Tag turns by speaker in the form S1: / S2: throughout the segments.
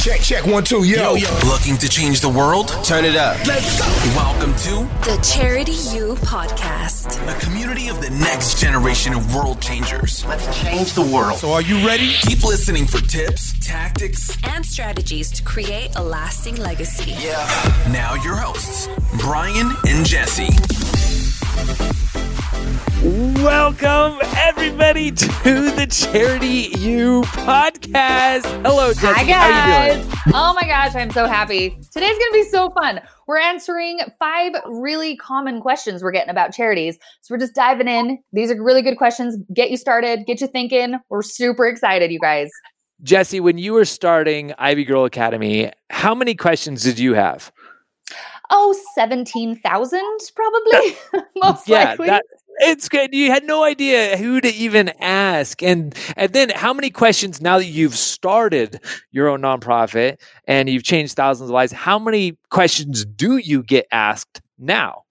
S1: Check, check, one, two, yo.
S2: Looking to change the world?
S1: Turn it up.
S2: Let's go. Welcome to
S3: The Charity U Podcast.
S2: a community of the next generation of world changers.
S4: Let's change the world.
S1: So are you ready?
S2: Keep listening for tips, tactics.
S3: And strategies to create a lasting legacy.
S2: Yeah. Now your hosts, Brian and Jessie.
S5: Welcome, everybody, to the Charity U podcast. Hello, Jessie.
S6: Hi
S5: How you doing?
S6: guys. Oh my gosh, I'm so happy. Today's going to be so fun. We're answering five really common questions we're getting about charities. So we're just diving in. These are really good questions. Get you started, get you thinking. We're super excited, you guys.
S5: Jessie, when you were starting Ivy Girl Academy, how many questions did you have?
S6: Oh, 17,000 probably. Most likely.
S5: that it's good. You had no idea who to even ask, and and then how many questions now that you've started your own nonprofit and you've changed thousands of lives? How many questions do you get asked now?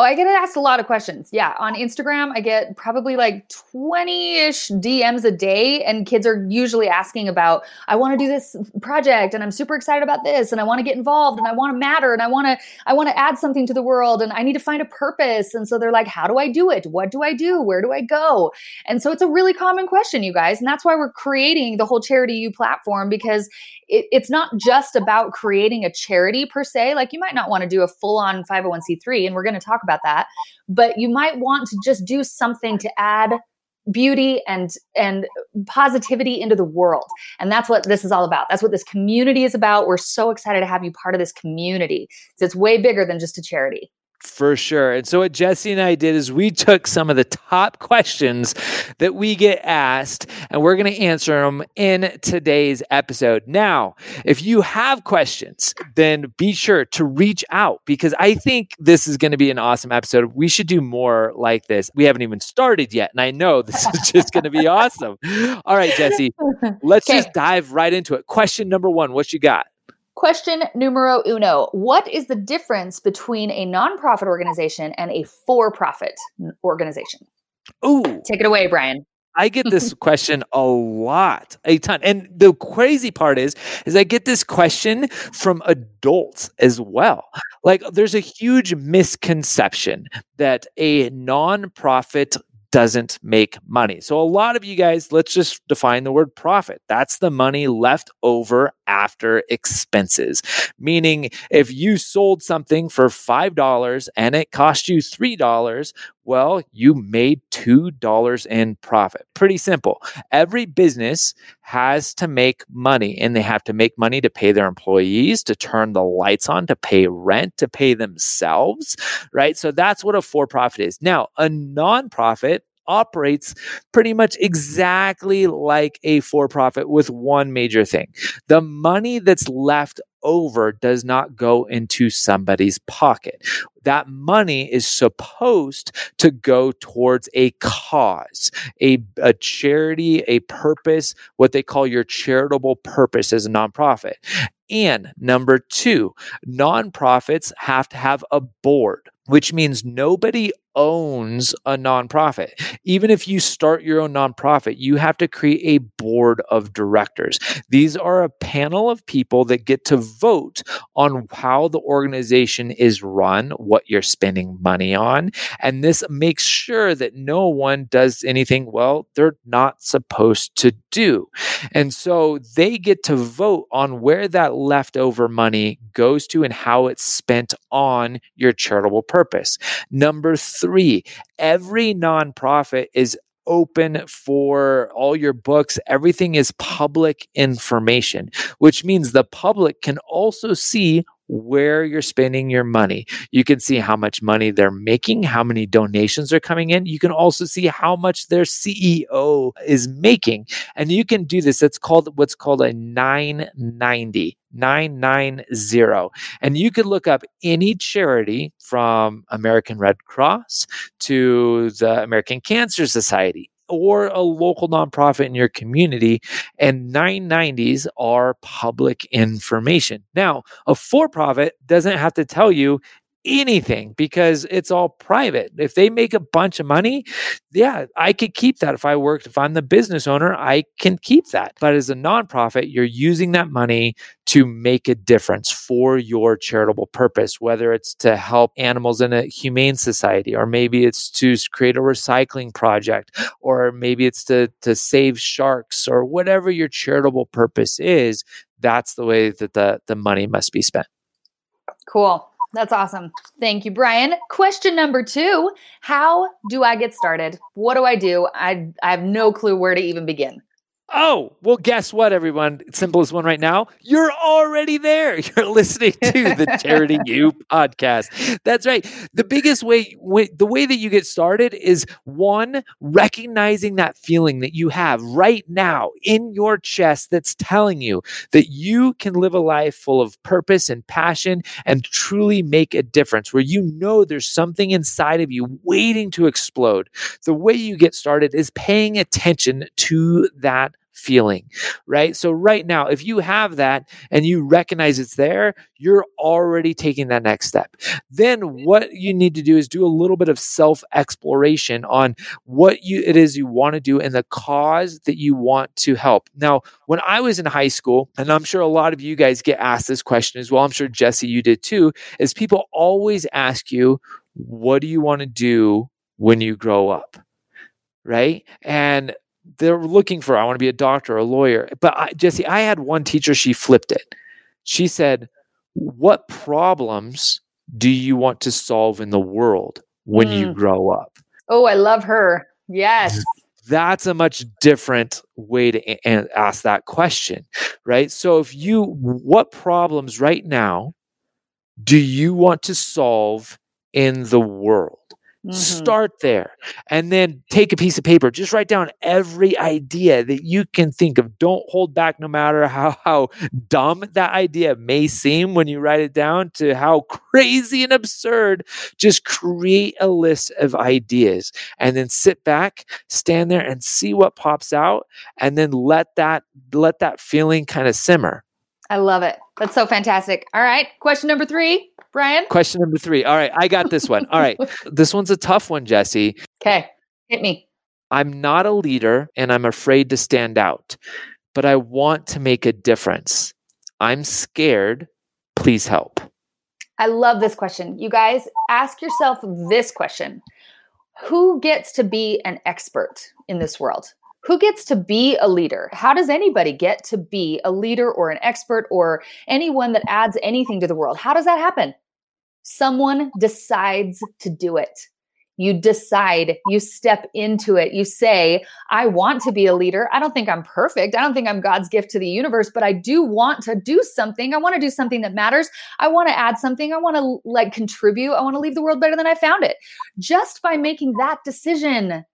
S6: Oh, I get asked a lot of questions. Yeah. On Instagram, I get probably like 20 ish DMs a day, and kids are usually asking about, I want to do this project and I'm super excited about this and I want to get involved and I want to matter and I want to, I want to add something to the world and I need to find a purpose. And so they're like, how do I do it? What do I do? Where do I go? And so it's a really common question, you guys. And that's why we're creating the whole Charity U platform because it, it's not just about creating a charity per se. Like you might not want to do a full on 501c3, and we're going to talk about that, but you might want to just do something to add beauty and and positivity into the world. And that's what this is all about. That's what this community is about. We're so excited to have you part of this community. It's way bigger than just a charity
S5: For sure. And so, what Jessie and I did is we took some of the top questions that we get asked and we're going to answer them in today's episode. Now, if you have questions, then be sure to reach out because I think this is going to be an awesome episode. We should do more like this. We haven't even started yet. And I know this is just going to be awesome. All right, Jessie, let's
S6: Okay.
S5: just dive right into it. Question number one What you got?
S6: Question numero uno What is the difference between a nonprofit organization and a for profit organization?
S5: Ooh.
S6: Take it away, Brian.
S5: I get this question a lot, a ton. And the crazy part is, is I get this question from adults as well. Like there's a huge misconception that a nonprofit doesn't make money. So a lot of you guys, let's just define the word profit. That's the money left over after expenses. Meaning if you sold something for $5 and it cost you $3, well, you made $2 in profit. Pretty simple. Every business has to make money and they have to make money to pay their employees, to turn the lights on, to pay rent, to pay themselves, right? So that's what a for profit is. Now, a nonprofit operates pretty much exactly like a for profit with one major thing. The money that's left over does not go into somebody's pocket. That money is supposed to go towards a cause, a, a charity, a purpose, what they call your charitable purpose as a nonprofit. And number two, nonprofits have to have a board, which means nobody owns a nonprofit. Even if you start your own nonprofit, you have to create a board of directors. These are a panel of people that get to vote on how the organization is run, what you're spending money on. And this makes sure that no one does anything, well, they're not supposed to do. And so they get to vote on where that leftover money goes to and how it's spent on your charitable purpose. Number three, every nonprofit is open for all your books. Everything is public information, which means the public can also see where you're spending your money. You can see how much money they're making, how many donations are coming in. You can also see how much their CEO is making. And you can do this. It's called what's called a 990. 990. And you could look up any charity from American Red Cross to the American Cancer Society or a local nonprofit in your community. And 990s are public information. Now, a for profit doesn't have to tell you anything because it's all private. If they make a bunch of money, yeah, I could keep that. If I worked, if I'm the business owner, I can keep that. But as a nonprofit, you're using that money to make a difference for your charitable purpose, whether it's to help animals in a humane society, or maybe it's to create a recycling project, or maybe it's to, to save sharks, or whatever your charitable purpose is. That's the way that the, the money must be spent.
S6: Cool. That's awesome. Thank you, Brian. Question number two How do I get started? What do I do? I, I have no clue where to even begin.
S5: Oh, well, guess what, everyone? Simplest one right now. You're already there. You're listening to the Charity U podcast. That's right. The biggest way, way, the way that you get started is one, recognizing that feeling that you have right now in your chest that's telling you that you can live a life full of purpose and passion and truly make a difference, where you know there's something inside of you waiting to explode. The way you get started is paying attention to that feeling, right? So, right now, if you have that and you recognize it's there, you're already taking that next step. Then, what you need to do is do a little bit of self exploration on what you, it is you want to do and the cause that you want to help. Now, when I was in high school, and I'm sure a lot of you guys get asked this question as well, I'm sure Jessie, you did too, is people always ask you, What do you want to do when you grow up? Right. And they're looking for, I want to be a doctor, a lawyer. But I, Jessie, I had one teacher, she flipped it. She said, What problems do you want to solve in the world when mm. you grow up?
S6: Oh, I love her. Yes.
S5: That's a much different way to a- ask that question, right? So, if you, what problems right now do you want to solve in the world? Mm-hmm. Start there and then take a piece of paper. Just write down every idea that you can think of. Don't hold back, no matter how, how dumb that idea may seem when you write it down, to how crazy and absurd. Just create a list of ideas and then sit back, stand there and see what pops out, and then let that let that feeling kind of simmer.
S6: I love it. That's so fantastic. All right. Question number three. Brian?
S5: Question number three. All right, I got this one. All right, this one's a tough one, Jessie.
S6: Okay, hit me.
S5: I'm not a leader and I'm afraid to stand out, but I want to make a difference. I'm scared. Please help.
S6: I love this question. You guys, ask yourself this question Who gets to be an expert in this world? Who gets to be a leader? How does anybody get to be a leader or an expert or anyone that adds anything to the world? How does that happen? Someone decides to do it. You decide, you step into it. You say, I want to be a leader. I don't think I'm perfect. I don't think I'm God's gift to the universe, but I do want to do something. I want to do something that matters. I want to add something. I want to like contribute. I want to leave the world better than I found it. Just by making that decision,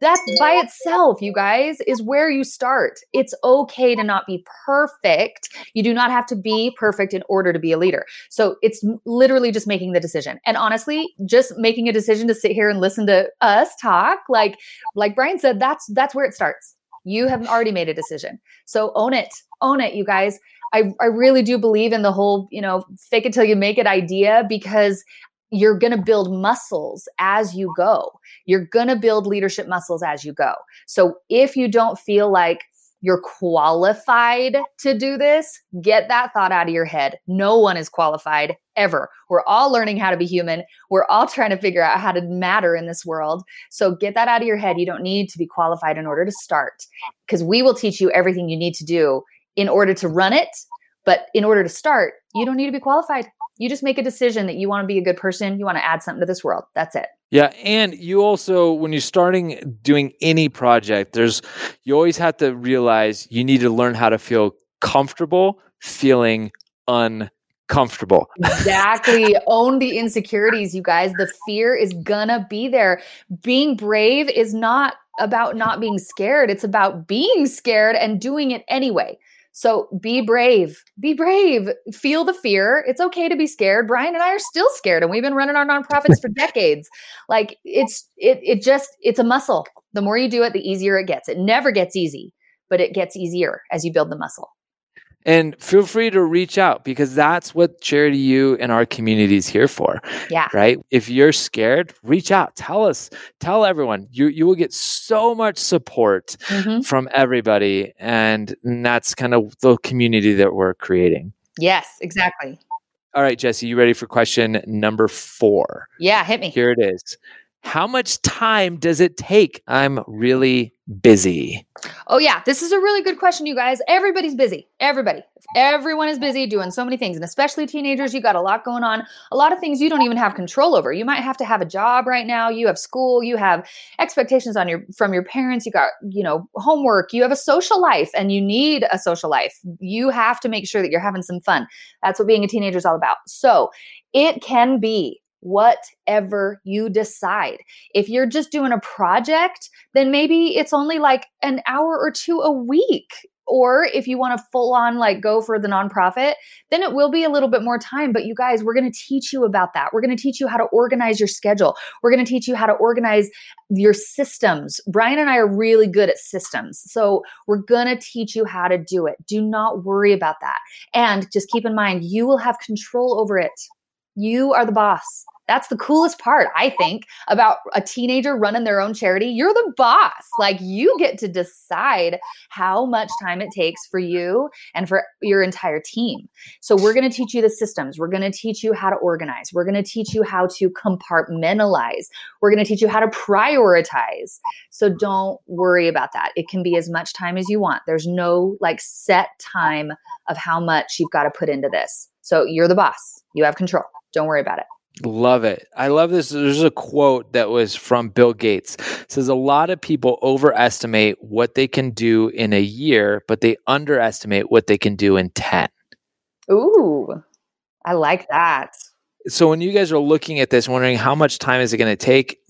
S6: that by itself, you guys, is where you start. It's okay to not be perfect. You do not have to be perfect in order to be a leader. So it's literally just making the decision. And honestly, just making a decision to sit here and listen to us talk, like like Brian said, that's that's where it starts. You have already made a decision. So own it. Own it, you guys. I, I really do believe in the whole, you know, fake it till you make it idea because you're going to build muscles as you go. You're going to build leadership muscles as you go. So if you don't feel like you're qualified to do this, get that thought out of your head. No one is qualified ever. We're all learning how to be human. We're all trying to figure out how to matter in this world. So get that out of your head. You don't need to be qualified in order to start because we will teach you everything you need to do in order to run it. But in order to start, you don't need to be qualified. You just make a decision that you want to be a good person. You want to add something to this world. That's it.
S5: Yeah, and you also when you're starting doing any project, there's you always have to realize you need to learn how to feel comfortable feeling uncomfortable.
S6: Exactly. Own the insecurities, you guys. The fear is gonna be there. Being brave is not about not being scared. It's about being scared and doing it anyway. So be brave. Be brave. Feel the fear. It's okay to be scared. Brian and I are still scared and we've been running our nonprofits for decades. Like it's it it just it's a muscle. The more you do it, the easier it gets. It never gets easy, but it gets easier as you build the muscle.
S5: And feel free to reach out because that's what Charity U and our community is here for.
S6: Yeah.
S5: Right. If you're scared, reach out. Tell us, tell everyone. You you will get so much support
S6: Mhm.
S5: from everybody. And that's kind of the community that we're creating.
S6: Yes, exactly.
S5: All right, Jessie, you ready for question number four?
S6: Yeah, hit me.
S5: Here it is. How much time does it take? I'm really busy.
S6: Oh, yeah. This is a really good question, you guys. Everybody's busy. Everybody. Everyone is busy doing so many things. And especially teenagers, you got a lot going on. A lot of things you don't even have control over. You might have to have a job right now. You have school. You have expectations on your from your parents. You got, you know, homework. You have a social life and you need a social life. You have to make sure that you're having some fun. That's what being a teenager is all about. So it can be whatever you decide. If you're just doing a project, then maybe it's only like an hour or two a week. Or if you want to full on like go for the nonprofit, then it will be a little bit more time. But you guys, we're going to teach you about that. We're going to teach you how to organize your schedule. We're going to teach you how to organize your systems. Brian and I are really good at systems. So we're going to teach you how to do it. Do not worry about that. And just keep in mind, you will have control over it. You are the boss. That's the coolest part, I think, about a teenager running their own charity. You're the boss. Like you get to decide how much time it takes for you and for your entire team. So we're going to teach you the systems. We're going to teach you how to organize. We're going to teach you how to compartmentalize. We're going to teach you how to prioritize. So don't worry about that. It can be as much time as you want. There's no like set time of how much you've got to put into this. So you're the boss. You have control. Don't worry about it.
S5: Love it. I love this. There's a quote that was from Bill Gates. It says a lot of people overestimate what they can do in a year, but they underestimate what they can do in 10.
S6: Ooh, I like that.
S5: So when you guys are looking at this, wondering how much time is it going to take?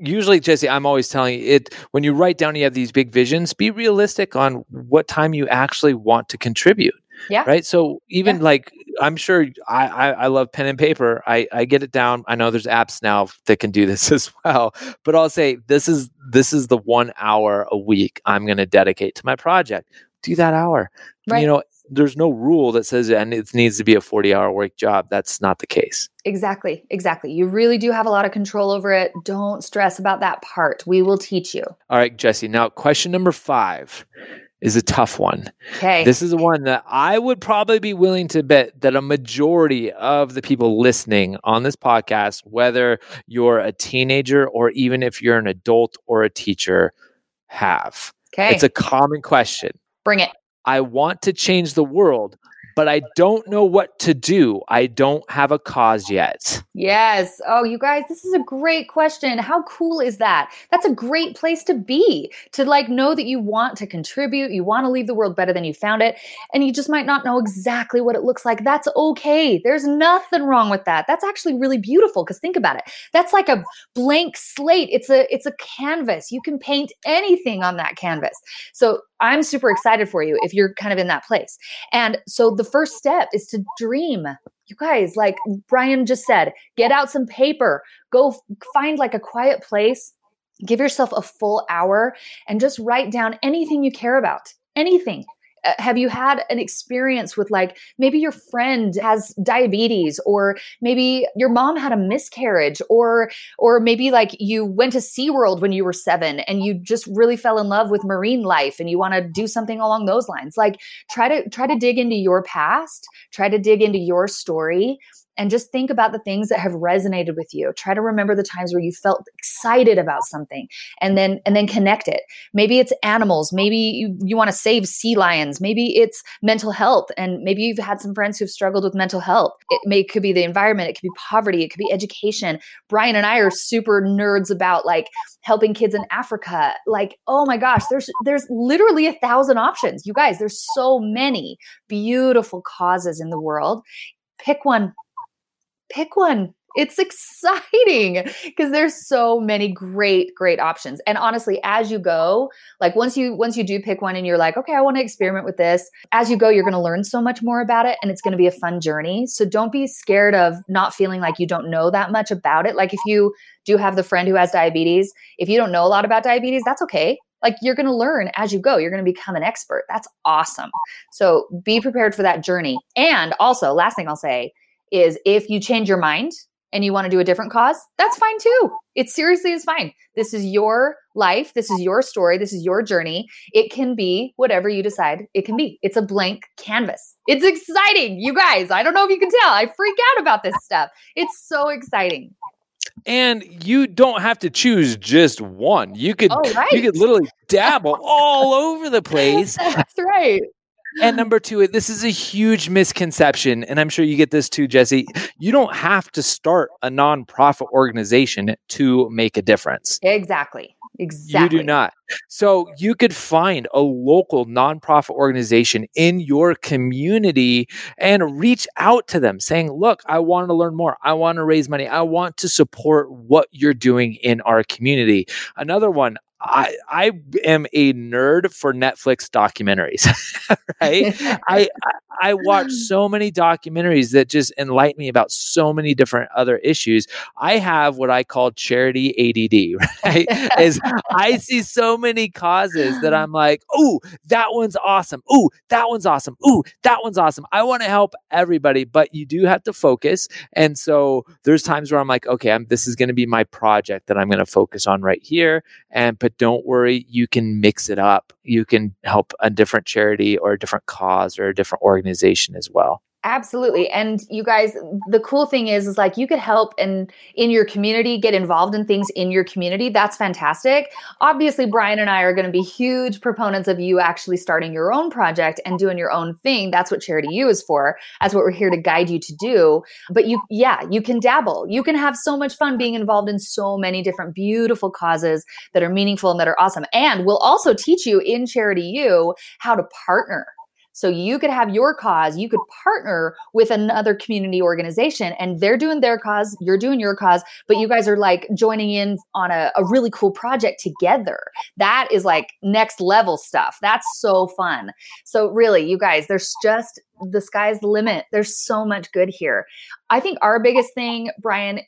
S5: Usually, Jessie, I'm always telling you it when you write down you have these big visions, be realistic on what time you actually want to contribute.
S6: Yeah.
S5: Right. So even
S6: Yeah.
S5: like I'm sure I, I I love pen and paper. I I get it down. I know there's apps now that can do this as well. But I'll say this is this is the one hour a week I'm going to dedicate to my project. Do that hour.
S6: Right.
S5: You know, there's no rule that says and it needs to be a 40 hour work job. That's not the case.
S6: Exactly. Exactly. You really do have a lot of control over it. Don't stress about that part. We will teach you.
S5: All right, Jessie. Now, question number five is a tough one.
S6: Okay.
S5: This is the one that I would probably be willing to bet that a majority of the people listening on this podcast, whether you're a teenager or even if you're an adult or a teacher, have.
S6: okay.
S5: It's a common question.
S6: Bring it.
S5: I want to change the world, but I don't know what to do. I don't have a cause yet.
S6: Yes. Oh, you guys, this is a great question. How cool is that? That's a great place to be to like know that you want to contribute, you want to leave the world better than you found it, and you just might not know exactly what it looks like. That's okay. There's nothing wrong with that. That's actually really beautiful because think about it. That's like a blank slate. It's a it's a canvas. You can paint anything on that canvas. So, I'm super excited for you if you're kind of in that place. And so the first step is to dream you guys, like Brian just said, get out some paper, go find like a quiet place, give yourself a full hour, and just write down anything you care about. Anything. Uh, have you had an experience with like maybe your friend has diabetes or maybe your mom had a miscarriage or or maybe like you went to SeaWorld when you were 7 and you just really fell in love with marine life and you want to do something along those lines? Like try to try to dig into your past try to dig into your story and just think about the things that have resonated with you. Try to remember the times where you felt excited about something and then and then connect it. Maybe it's animals. Maybe you, you want to save sea lions. Maybe it's mental health and maybe you've had some friends who've struggled with mental health. It may it could be the environment. It could be poverty. It could be education. Brian and i are super nerds about like helping kids in africa. Like oh my gosh there's there's literally a thousand options. You guys there's so many beautiful causes in the world. Pick one pick one. It's exciting because there's so many great great options. And honestly, as you go, like once you once you do pick one and you're like, "Okay, I want to experiment with this." As you go, you're going to learn so much more about it and it's going to be a fun journey. So don't be scared of not feeling like you don't know that much about it. Like if you do have the friend who has diabetes, if you don't know a lot about diabetes, that's okay. Like you're going to learn as you go. You're going to become an expert. That's awesome. So be prepared for that journey. And also, last thing I'll say is if you change your mind and you want to do a different cause, that's fine too. It seriously is fine. This is your life. This is your story. This is your journey. It can be whatever you decide it can be. It's a blank canvas. It's exciting, you guys. I don't know if you can tell. I freak out about this stuff. It's so exciting.
S5: And you don't have to choose just one. You could
S6: Oh, right.
S5: you could literally dabble all over the place.
S6: That's right.
S5: And number two, this is a huge misconception, and I'm sure you get this too, Jessie. You don't have to start a nonprofit organization to make a difference.
S6: Exactly. Exactly.
S5: You do not. So you could find a local nonprofit organization in your community and reach out to them saying, Look, I want to learn more. I want to raise money. I want to support what you're doing in our community. Another one, I, I am a nerd for Netflix documentaries, right? I, I watch so many documentaries that just enlighten me about so many different other issues. I have what I call charity ADD, right? Is I see so many causes that I'm like, oh, that one's awesome. Oh, that one's awesome. Oh, that one's awesome. I want to help everybody, but you do have to focus. And so there's times where I'm like, okay, I'm, this is going to be my project that I'm going to focus on right here. And but don't worry, you can mix it up. You can help a different charity or a different cause or a different organization as well.
S6: Absolutely. And you guys, the cool thing is, is like you could help and in your community get involved in things in your community. That's fantastic. Obviously, Brian and I are going to be huge proponents of you actually starting your own project and doing your own thing. That's what Charity U is for. That's what we're here to guide you to do. But you, yeah, you can dabble. You can have so much fun being involved in so many different beautiful causes that are meaningful and that are awesome. And we'll also teach you in Charity U how to partner. So you could have your cause, you could partner with another community organization and they're doing their cause, you're doing your cause, but you guys are like joining in on a, a really cool project together. That is like next level stuff. That's so fun. So really, you guys, there's just the sky's the limit. There's so much good here. I think our biggest thing, Brian,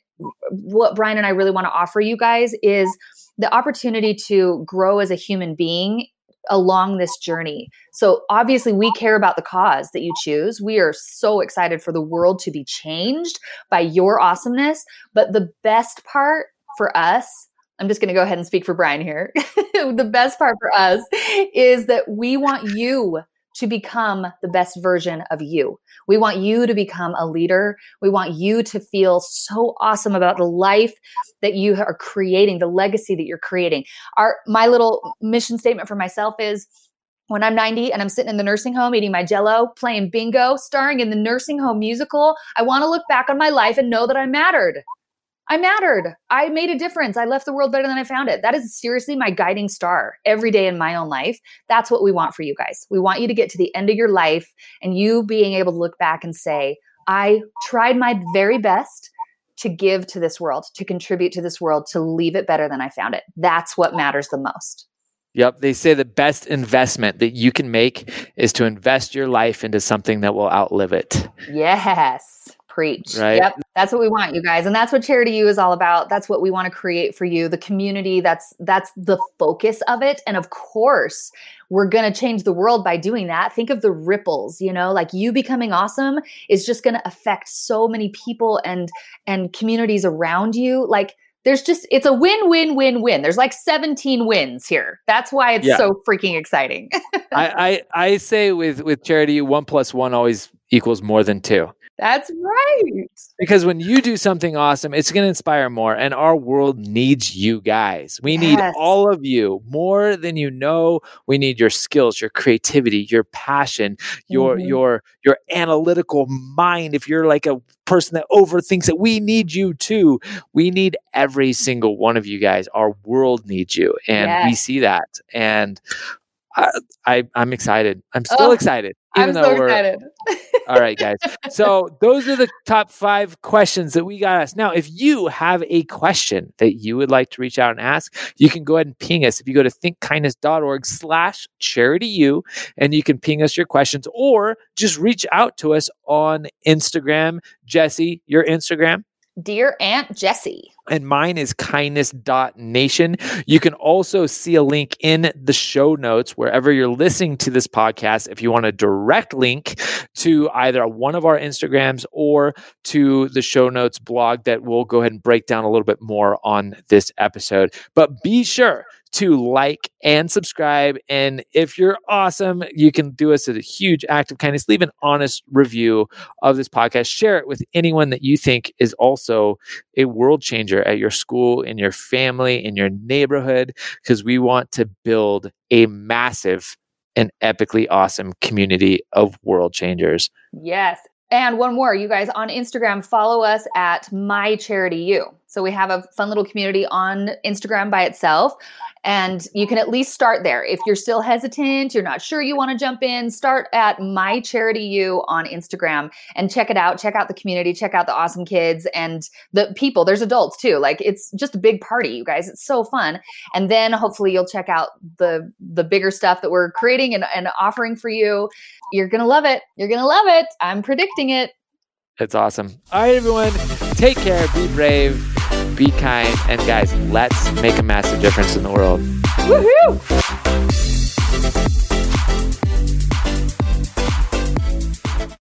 S6: what Brian and I really want to offer you guys is the opportunity to grow as a human being along this journey. So obviously we care about the cause that you choose. We are so excited for the world to be changed by your awesomeness, but the best part for us I'm just going to go ahead and speak for Brian here. the best part for us is that we want you to become the best version of you. We want you to become a leader. We want you to feel so awesome about the life that you are creating, the legacy that you're creating. Our my little mission statement for myself is when I'm 90 and I'm sitting in the nursing home eating my jello, playing bingo, starring in the nursing home musical, I want to look back on my life and know that I mattered. I mattered. I made a difference. I left the world better than I found it. That is seriously my guiding star every day in my own life. That's what we want for you guys. We want you to get to the end of your life and you being able to look back and say, I tried my very best to give to this world, to contribute to this world, to leave it better than I found it. That's what matters the most.
S5: Yep. They say the best investment that you can make is to invest your life into something that will outlive it.
S6: Yes. Preach.
S5: Right.
S6: Yep. That's what we want, you guys. And that's what Charity U is all about. That's what we want to create for you. The community, that's that's the focus of it. And of course, we're going to change the world by doing that. Think of the ripples, you know, like you becoming awesome is just going to affect so many people and and communities around you. Like there's just it's a win win win win there's like 17 wins here that's why it's
S5: Yeah.
S6: so freaking exciting
S5: I, I I say with with charity, one plus one always equals more than two.
S6: That's right
S5: Because when you do something awesome, it's going to inspire more. And our world needs you guys. We need all of you more than you know. We need your skills, your creativity, your passion, your
S6: Mhm.
S5: your your analytical mind. If you're like a person that overthinks it, we need you too. We need every single one of you guys. Our world needs you, and we see that. And I, I I'm excited. I'm still
S6: Oh,
S5: excited, even
S6: i'm
S5: though
S6: so
S5: we're
S6: excited
S5: all right, guys. So those are the top five questions that we got us. Now, if you have a question that you would like to reach out and ask, you can go ahead and ping us. If you go to thinkkindness.org slash charity you, and you can ping us your questions or just reach out to us on Instagram. Jessie, your Instagram.
S6: Dear Aunt Jessie.
S5: and mine is kindness.nation. You can also see a link in the show notes wherever you're listening to this podcast if you want a direct link to either one of our Instagrams or to the show notes blog that we'll go ahead and break down a little bit more on this episode. But be sure to like and subscribe. And if you're awesome, you can do us a huge act of kindness. Leave an honest review of this podcast. Share it with anyone that you think is also a world changer at your school, in your family, in your neighborhood, because we want to build a massive and epically awesome community of world changers.
S6: Yes. And one more, you guys on Instagram, follow us at My Charity U. So we have a fun little community on Instagram by itself. And you can at least start there. If you're still hesitant, you're not sure you want to jump in, start at My Charity U on Instagram and check it out. Check out the community, check out the awesome kids and the people. There's adults too. Like it's just a big party, you guys. It's so fun. And then hopefully you'll check out the the bigger stuff that we're creating and, and offering for you. You're gonna love it. You're gonna love it. I'm predicting it.
S5: It's awesome. All right, everyone, take care, be brave, be kind, and guys, let's make a massive difference in the world.
S6: Woohoo!